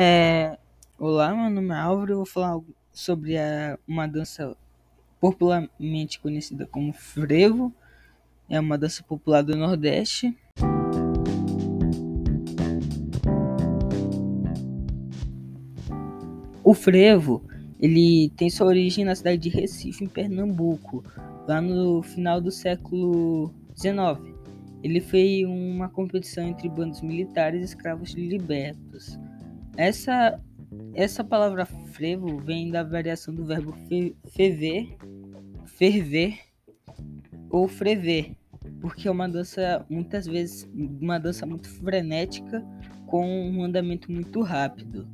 É, olá, meu nome é Álvaro. Eu vou falar sobre a, uma dança popularmente conhecida como frevo. É uma dança popular do Nordeste. O frevo, ele tem sua origem na cidade de Recife, em Pernambuco, lá no final do século XIX. Ele foi uma competição entre bandos militares e escravos libertos. Essa, essa palavra frevo vem da variação do verbo fe, ferver, ferver ou frever, porque é uma dança, muitas vezes, uma dança muito frenética com um andamento muito rápido.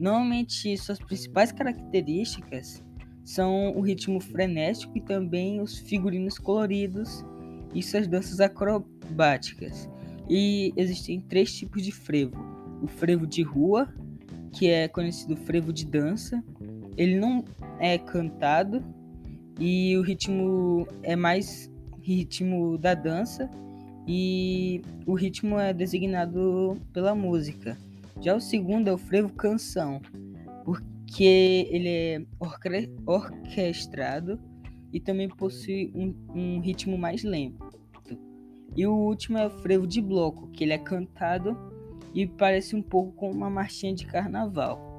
Normalmente, suas principais características são o ritmo frenético e também os figurinos coloridos e suas danças acrobáticas. E existem três tipos de frevo: o frevo de rua, que é conhecido frevo de dança. Ele não é cantado e o ritmo é mais ritmo da dança e o ritmo é designado pela música. Já o segundo é o frevo canção, porque ele é orquestrado e também possui um, um ritmo mais lento. E o último é o frevo de bloco, que ele é cantado e parece um pouco com uma marchinha de carnaval.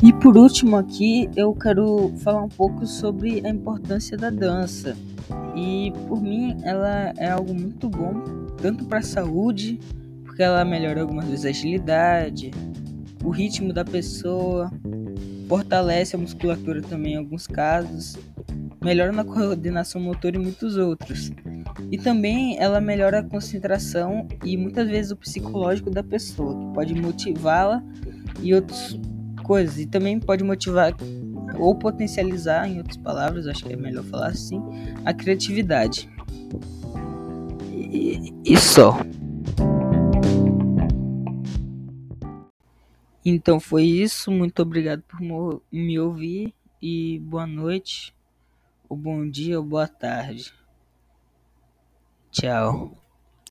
E por último aqui eu quero falar um pouco sobre a importância da dança. E por mim ela é algo muito bom, tanto para a saúde, porque ela melhora algumas vezes a agilidade, o ritmo da pessoa, fortalece a musculatura também em alguns casos, melhora na coordenação motor e muitos outros. E também ela melhora a concentração e muitas vezes o psicológico da pessoa, que pode motivá-la e outras coisas. E também pode motivar ou potencializar, em outras palavras, acho que é melhor falar assim, a criatividade. E, e só. Então foi isso. Muito obrigado por me ouvir e boa noite, ou bom dia, ou boa tarde. Tchau.